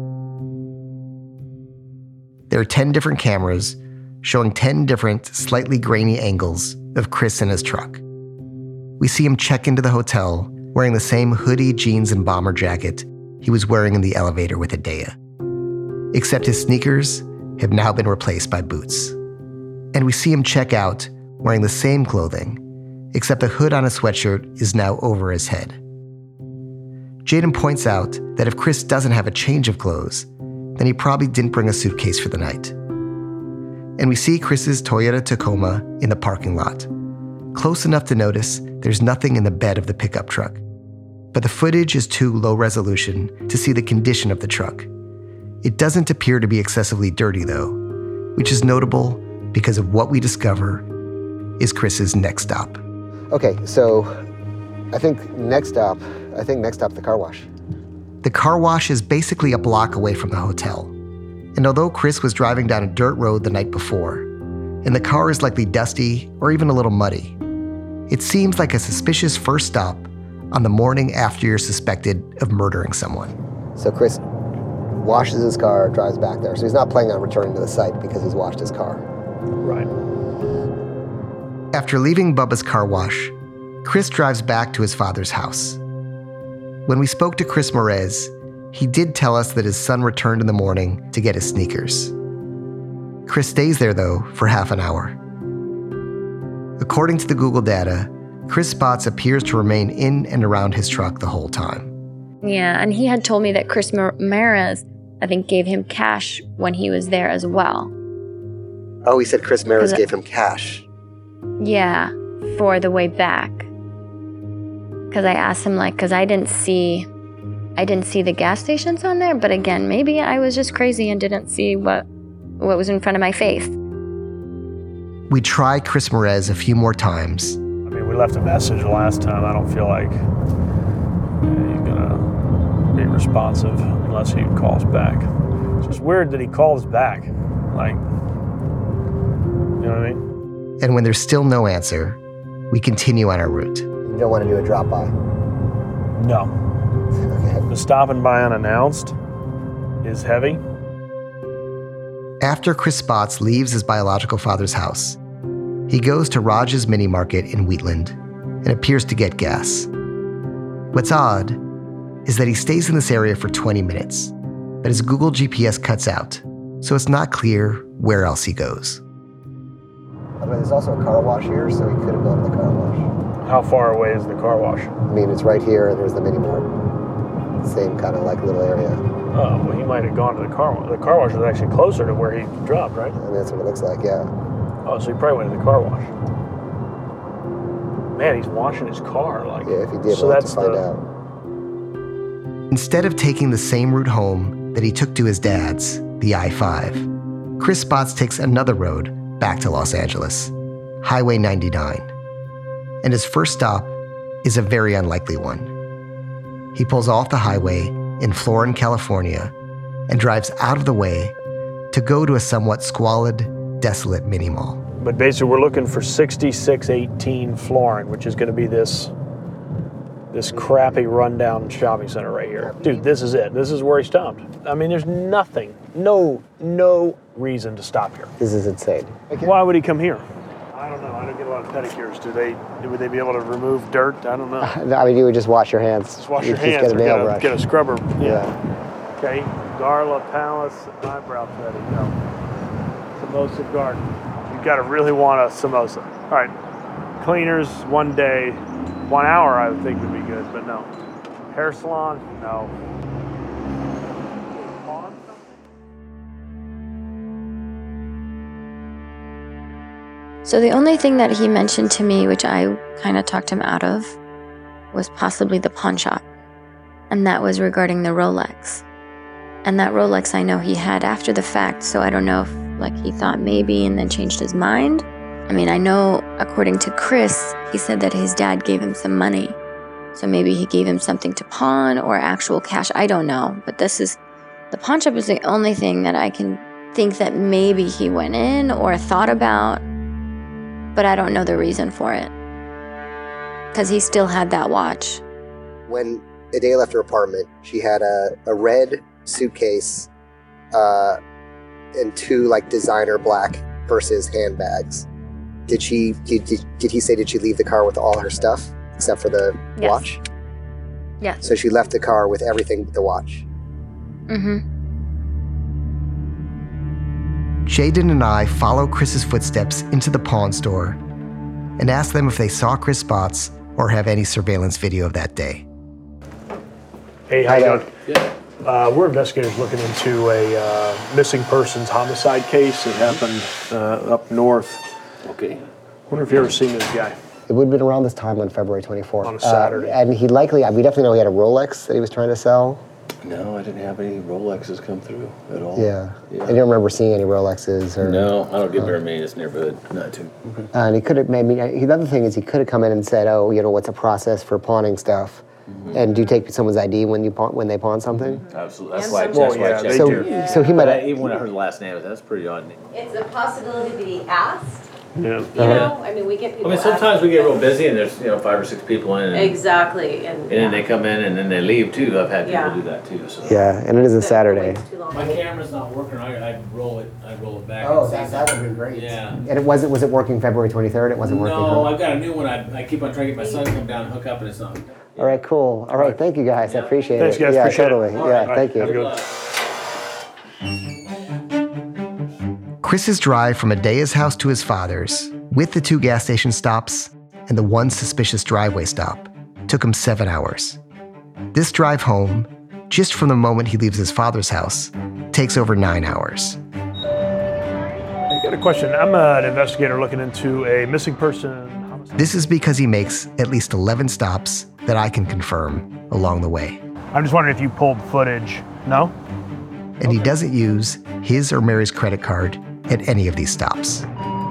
There are 10 different cameras showing 10 different, slightly grainy angles of Chris in his truck. We see him check into the hotel wearing the same hoodie, jeans, and bomber jacket he was wearing in the elevator with Adea. Except his sneakers have now been replaced by boots. And we see him check out wearing the same clothing, except the hood on his sweatshirt is now over his head. Jayden points out that if Chris doesn't have a change of clothes, then he probably didn't bring a suitcase for the night. And we see Chris's Toyota Tacoma in the parking lot, close enough to notice there's nothing in the bed of the pickup truck. But the footage is too low resolution to see the condition of the truck. It doesn't appear to be excessively dirty, though, which is notable because of what we discover is Chris's next stop. Okay, so I think next stop, I think next stop the car wash. The car wash is basically a block away from the hotel. And although Chris was driving down a dirt road the night before, and the car is likely dusty or even a little muddy, it seems like a suspicious first stop on the morning after you're suspected of murdering someone. So Chris washes his car, drives back there. So he's not planning on returning to the site because he's washed his car. Right. After leaving Bubba's car wash, Chris drives back to his father's house. When we spoke to Chris Marez, he did tell us that his son returned in the morning to get his sneakers. Chris stays there, though, for half an hour. According to the Google data, Chris Spotz appears to remain in and around his truck the whole time. Yeah, and he had told me that Chris Mar- I think, gave him cash when he was there as well. Oh, he said Chris Marez gave him cash. Yeah, for the way back. Because I asked him, like, because I didn't see, I didn't see the gas stations on there. But again, maybe I was just crazy and didn't see what, what was in front of my face. We try Chris Marez a few more times, I mean, we left a message last time. I don't feel like he's gonna be responsive unless he calls back. It's just weird that he calls back. Like, you know what I mean? and when there's still no answer, we continue on our route. You don't want to do a drop by. No. The stopping by unannounced is heavy. After Chris Spotz leaves his biological father's house, he goes to Raj's mini market in Wheatland and appears to get gas. What's odd is that he stays in this area for 20 minutes, but his Google GPS cuts out, so it's not clear where else he goes. I mean, there's also a car wash here, so he could have gone to the car wash. How far away is the car wash? I mean, it's right here, and there's the mini mart. Same kind of like little area. Oh, well, he might have gone to the car wash. The car wash is actually closer to where he dropped, right? I mean, that's what it looks like, yeah. Oh, so he probably went to the car wash. Man, he's washing his car. Like, Yeah, if he did, so we'll have that's to find the, out. Instead of taking the same route home that he took to his dad's, the I 5, Chris Spotz takes another road back to Los Angeles, Highway 99. And his first stop is a very unlikely one. He pulls off the highway in Florin, California, and drives out of the way to go to a somewhat squalid, desolate mini mall. But basically, we're looking for 6618 Florin, which is going to be this this crappy rundown shopping center right here. Dude, this is it. This is where he stopped. I mean, there's nothing, no, no reason to stop here. This is insane. Why would he come here? I don't know. I don't get a lot of pedicures. Do they? Would they be able to remove dirt? I don't know. <laughs> I mean, you would just wash your hands. Just wash you your hands get a nail get a, brush. get a scrubber. Yeah. Yeah. Okay. Garla Palace eyebrow threading. No. Samosa Garden. You got to really want a samosa. All right. Cleaners one day, one hour. I would think would be good, but no. Hair salon? No. So the only thing that he mentioned to me, which I kind of talked him out of, was possibly the pawn shop. And that was regarding the Rolex. And that Rolex I know he had after the fact, so I don't know if like he thought maybe and then changed his mind. I mean, I know according to Chris, he said that his dad gave him some money. So maybe he gave him something to pawn or actual cash. I don't know. But this is the pawn shop is the only thing that I can think that maybe he went in or thought about but I don't know the reason for it. Because he still had that watch. When Adea left her apartment, she had a, a red suitcase uh, and two like designer black purses, handbags. Did she? Did, did, did he say? Did she leave the car with all her stuff except for the Yes. watch? Yes. So she left the car with everything but the watch. Mm-hmm. Jayden and I follow Chris's footsteps into the pawn store and ask them if they saw Chris Spotz or have any surveillance video of that day. Hey, how you doing? Uh, we're investigators looking into a uh, missing persons homicide case that happened uh, up north. Okay. Wonder if you ever seen this guy. It would have been around this time on February 24th. On a Saturday. Uh, and he likely, we definitely know he had a Rolex that he was trying to sell. No, I didn't have any Rolexes come through at all. Yeah. Yeah. I don't remember seeing any Rolexes or. No, I don't get very many in this neighborhood. Not too. Uh, and he could have maybe. He, the other thing is he could have come in and said, "Oh, you know, what's a process for pawning stuff?" Mm-hmm. And do you take someone's ID when you pawn, when they pawn something? Absolutely. That's why. Well, That's why I yeah, checked. they So- do. so he might have- Even when I heard the last name, that's pretty odd. It's a possibility to be asked. Yeah. You uh-huh. know, I mean, we get I people. mean, sometimes we get real busy and there's you know five or six people in, and, Exactly, and. and then they come in and then they leave too. I've had people Yeah. do that too. So. Yeah, and it is a Saturday. My camera's not working. I, I roll it. I roll it back. Oh, and that- that would've been great. Yeah. And it wasn't. Was it working February 23rd? It wasn't working. No, huh? I've got a new one. I, I keep on trying to get my son to come down and hook up, and it's not. All right, cool. All right, thank you guys. I appreciate Thanks, it. guys. Yeah, Appreciate it. totally. All Yeah, right. thank you. Have a good one. Chris's drive from Adea's house to his father's, with the two gas station stops and the one suspicious driveway stop, took him seven hours. This drive home, just from the moment he leaves his father's house, takes over nine hours. I got a question. I'm an investigator looking into a missing person. This is because he makes at least 11 stops that I can confirm along the way. I'm just wondering if you pulled footage. No? And he doesn't use his or Mary's credit card at any of these stops.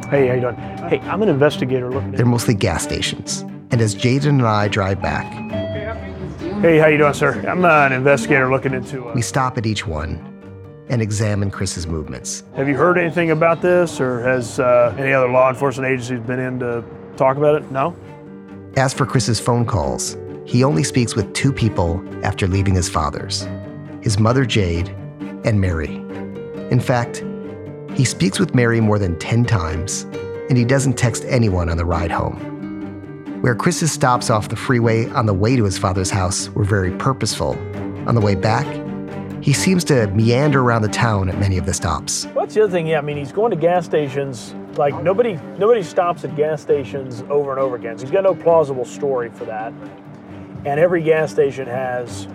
Hey, how you doing? Hey, I'm an investigator looking. They're mostly gas stations. And as Jayden and I drive back, Hey, how you doing, sir? I'm uh, an investigator looking into. Uh, we stop at each one and examine Chris's movements. have you heard anything about this, or has uh, any other law enforcement agencies been in to talk about it? No. As for Chris's phone calls, he only speaks with two people after leaving his father's his mother Jade and Mary. In fact, he speaks with Mary more than 10 times, and he doesn't text anyone on the ride home. Where Chris's stops off the freeway on the way to his father's house were very purposeful. On the way back, he seems to meander around the town at many of the stops. What's the other thing? Yeah, I mean, he's going to gas stations. Like nobody, nobody stops at gas stations over and over again. So he's got no plausible story for that. And every gas station has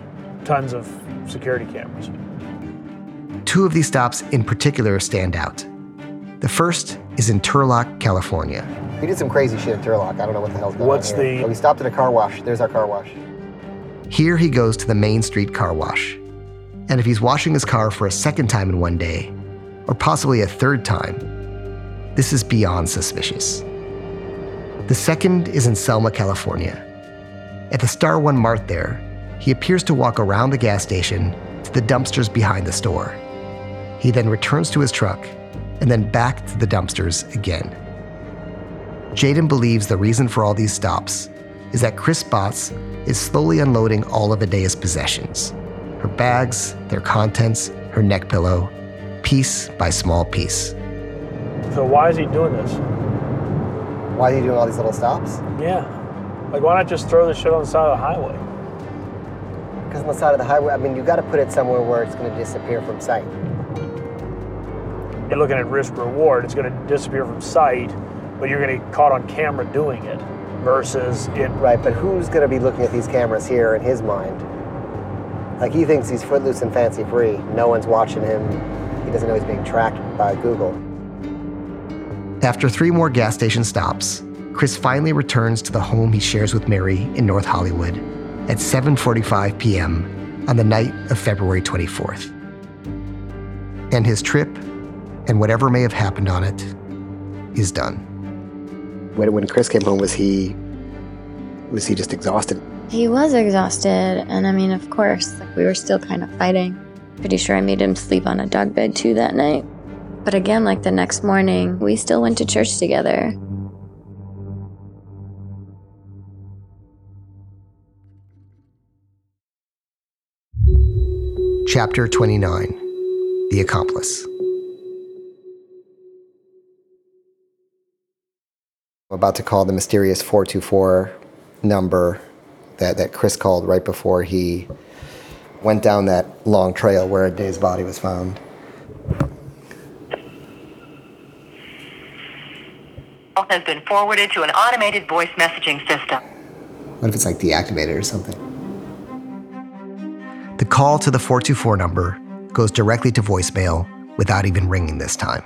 tons of security cameras. Two of these stops in particular stand out. The first is in Turlock, California. He did some crazy shit in Turlock. I don't know what the hell's going What's on What's the- Oh, he stopped at a car wash. There's our car wash. Here he goes to the Main Street car wash. And if he's washing his car for a second time in one day, or possibly a third time, this is beyond suspicious. The second is in Selma, California. At the Star One Mart there, he appears to walk around the gas station to the dumpsters behind the store. He then returns to his truck and then back to the dumpsters again. Jayden believes the reason for all these stops is that Chris Spotz is slowly unloading all of Adea's possessions her bags, their contents, her neck pillow, piece by small piece. So why is he doing this? Why are you doing all these little stops? Yeah. Like, why not just throw the shit on the side of the highway? Because on the side of the highway, I mean, you got to put it somewhere where it's going to disappear from sight. You're looking at risk reward. It's going to disappear from sight, but you're going to get caught on camera doing it versus it. Right, but who's going to be looking at these cameras here in his mind? Like he thinks he's footloose and fancy free. No one's watching him. He doesn't know he's being tracked by Google. After three more gas station stops, Chris finally returns to the home he shares with Mary in North Hollywood at 7:45 p.m. on the night of February 24th. And his trip and whatever may have happened on it is done. When, when Chris came home, was he was he just exhausted? He was exhausted, and I mean, of course, like we were still kind of fighting. Pretty sure I made him sleep on a dog bed too that night. But again, like the next morning, we still went to church together. Chapter 29 The Accomplice. I'm about to call the mysterious 424 number that, that Chris called right before he went down that long trail where Day's body was found. call has been forwarded to an automated voice messaging system. What if it's like deactivated or something? The call to the 424 number goes directly to voicemail without even ringing this time.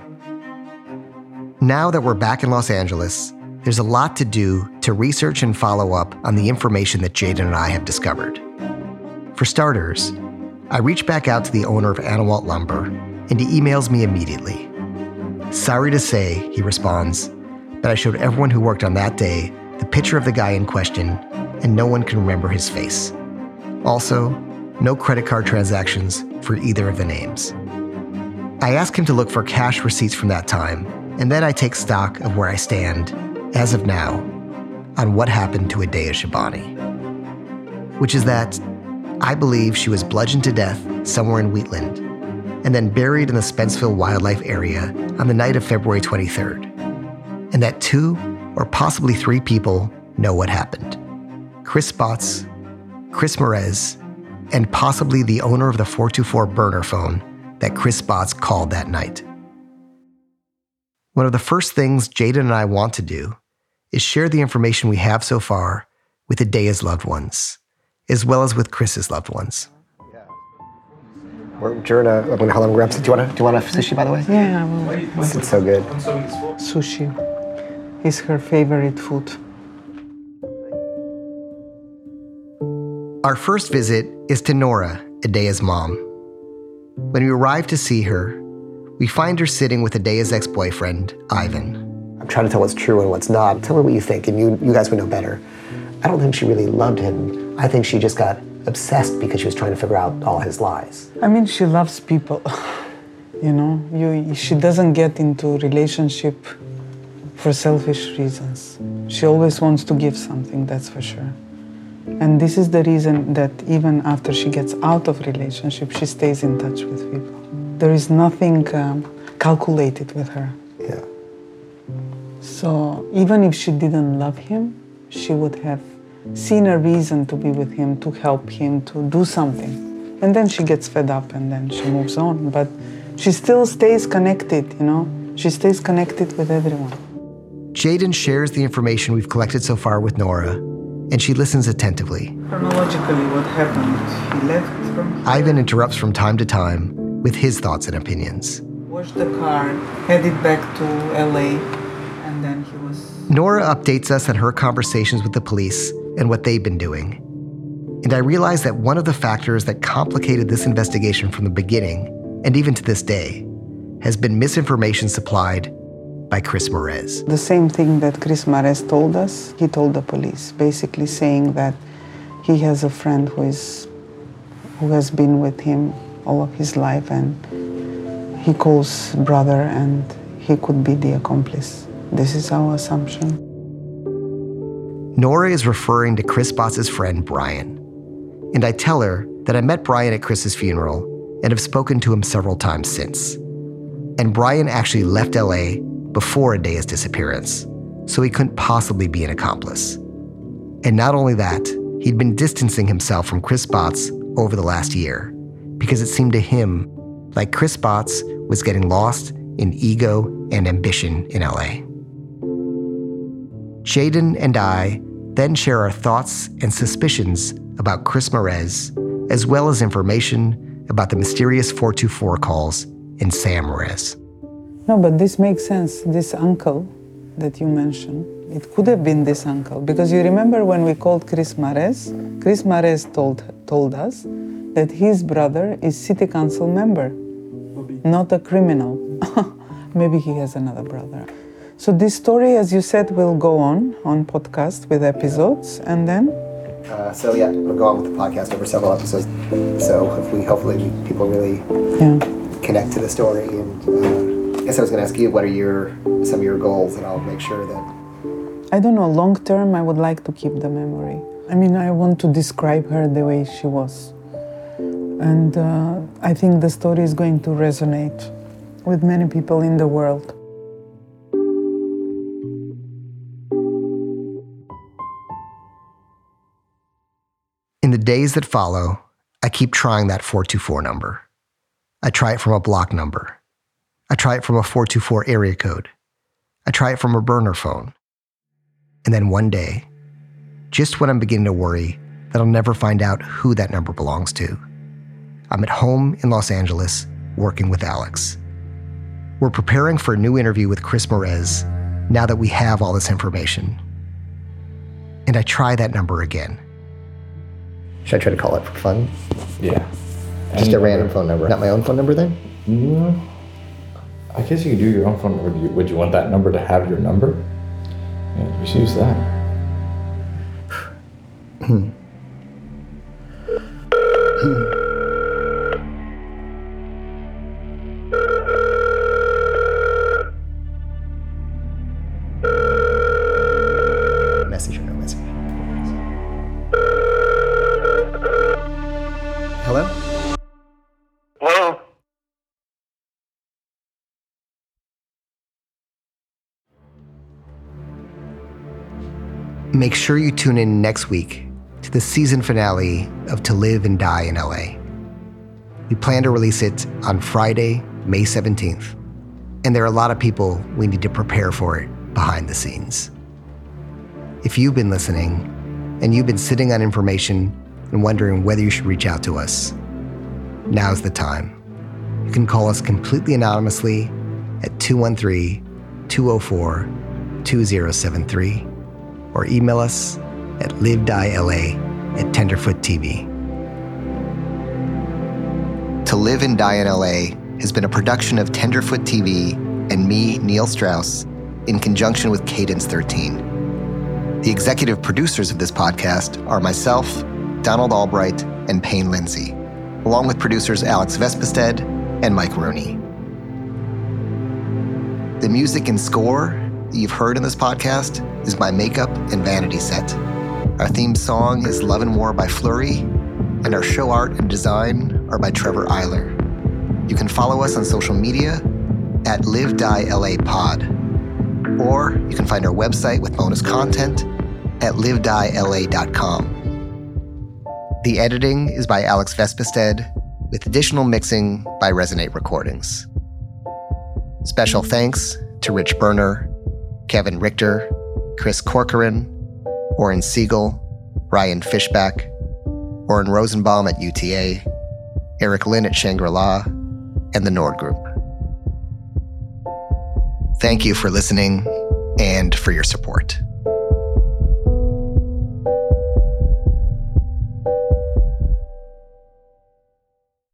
Now that we're back in Los Angeles, there's a lot to do to research and follow up on the information that Jayden and I have discovered. For starters, I reach back out to the owner of Anawalt Lumber, and he emails me immediately. Sorry to say, he responds, but I showed everyone who worked on that day the picture of the guy in question, and no one can remember his face. Also, no credit card transactions for either of the names. I ask him to look for cash receipts from that time, and then I take stock of where I stand, as of now, on what happened to Adea Shabani. Which is that I believe she was bludgeoned to death somewhere in Wheatland, and then buried in the Spenceville Wildlife Area on the night of February 23rd, and that two or possibly three people know what happened Chris Spotz, Chris Marez, and possibly the owner of the 424 burner phone that Chris Spotz called that night. One of the first things Jayden and I want to do is share the information we have so far with Adea's loved ones, as well as with Chris's loved ones. We're during uh, a, I'm gonna, hold on, grab some. Do you want to, do you want a sushi, by the way? Yeah, I will. This is so good. Sushi is her favorite food. Our first visit is to Nora, Adea's mom. When we arrive to see her, we find her sitting with Adea's ex boyfriend, Ivan. I'm trying to tell what's true and what's not. Tell me what you think, and you, you guys would know better. I don't think she really loved him. I think she just got obsessed because she was trying to figure out all his lies. I mean, she loves people. <sighs> You know, you, she doesn't get into relationship for selfish reasons. She always wants to give something, that's for sure. And this is the reason that even after she gets out of relationship, she stays in touch with people. There is nothing um, calculated with her. Yeah. So even if she didn't love him, she would have seen a reason to be with him, to help him, to do something. And then she gets fed up and then she moves on. But she still stays connected, you know? She stays connected with everyone. Jayden shares the information we've collected so far with Nora, and she listens attentively. Chronologically, what happened? He left from Ivan interrupts from time to time with his thoughts and opinions. washed the car, headed back to LA, and then he was Nora updates us on her conversations with the police and what they've been doing. And I realize that one of the factors that complicated this investigation from the beginning, and even to this day, has been misinformation supplied by Chris Marez. The same thing that Chris Marez told us, he told the police, basically saying that he has a friend who is who has been with him all of his life and he calls brother and he could be the accomplice. This is our assumption. Nora is referring to Chris Spotz's friend Brian. And I tell her that I met Brian at Chris's funeral and have spoken to him several times since. And Brian actually left LA before Adea's disappearance, so he couldn't possibly be an accomplice. And not only that, he'd been distancing himself from Chris Spotz over the last year because it seemed to him like Chris Spotz was getting lost in ego and ambition in LA. Jayden and I then share our thoughts and suspicions about Chris Marez, as well as information about the mysterious 424 calls in Sam Marez. No, but this makes sense. This uncle that you mentioned, it could have been this uncle. Because you remember when we called Chris Marez? Chris Marez told, told us that his brother is city council member, not a criminal. <laughs> Maybe he has another brother. So this story, as you said, will go on on podcast with episodes, and then Uh, so yeah, we'll go on with the podcast over several episodes. So hopefully, hopefully people really Yeah. connect to the story. And uh, I guess I was going to ask you, what are your some of your goals, and I'll make sure that I don't know, long term, I would like to keep the memory. I mean, I want to describe her the way she was. And uh, I think the story is going to resonate with many people in the world. In the days that follow, I keep trying that 424 number. I try it from a block number. I try it from a 424 area code. I try it from a burner phone. And then one day, just when I'm beginning to worry that I'll never find out who that number belongs to, I'm at home in Los Angeles working with Alex. We're preparing for a new interview with Chris Marez now that we have all this information. And I try that number again. should I try to call it for fun? Yeah. Just a random phone number, not my own phone number. Then Mm, I guess you could do your own phone number. Do you- Would you want that number to have your number? Yeah, just use that. <sighs> <clears throat> Make sure you tune in next week to the season finale of To Live and Die in LA. We plan to release it on Friday, May 17th, and there are a lot of people we need to prepare for it behind the scenes. If you've been listening and you've been sitting on information and wondering whether you should reach out to us, now's the time. You can call us completely anonymously at 213 204 2073 or email us at livedieLA at Tenderfoot TV. To Live and Die in LA has been a production of Tenderfoot TV and me, Neil Strauss, in conjunction with Cadence 13. The executive producers of this podcast are myself, Donald Albright, and Payne Lindsay, along with producers Alex Vespestead and Mike Rooney. The music and score that you've heard in this podcast is by Makeup and Vanity Set Our theme song is Love and War by Flurry, and our show art and design are by Trevor Eiler. You can follow us on social media at Live Die LA Pod, or you can find our website with bonus content at livedieLA.com. The editing is by Alex Vespestead, with additional mixing by Resonate Recordings. Special thanks to Rich Berner, Kevin Richter, Chris Corcoran, Warren Siegel, Ryan Fishback, Oren Rosenbaum at UTA, Eric Lynn at Shangri La, and the Nord Group. Thank you for listening and for your support.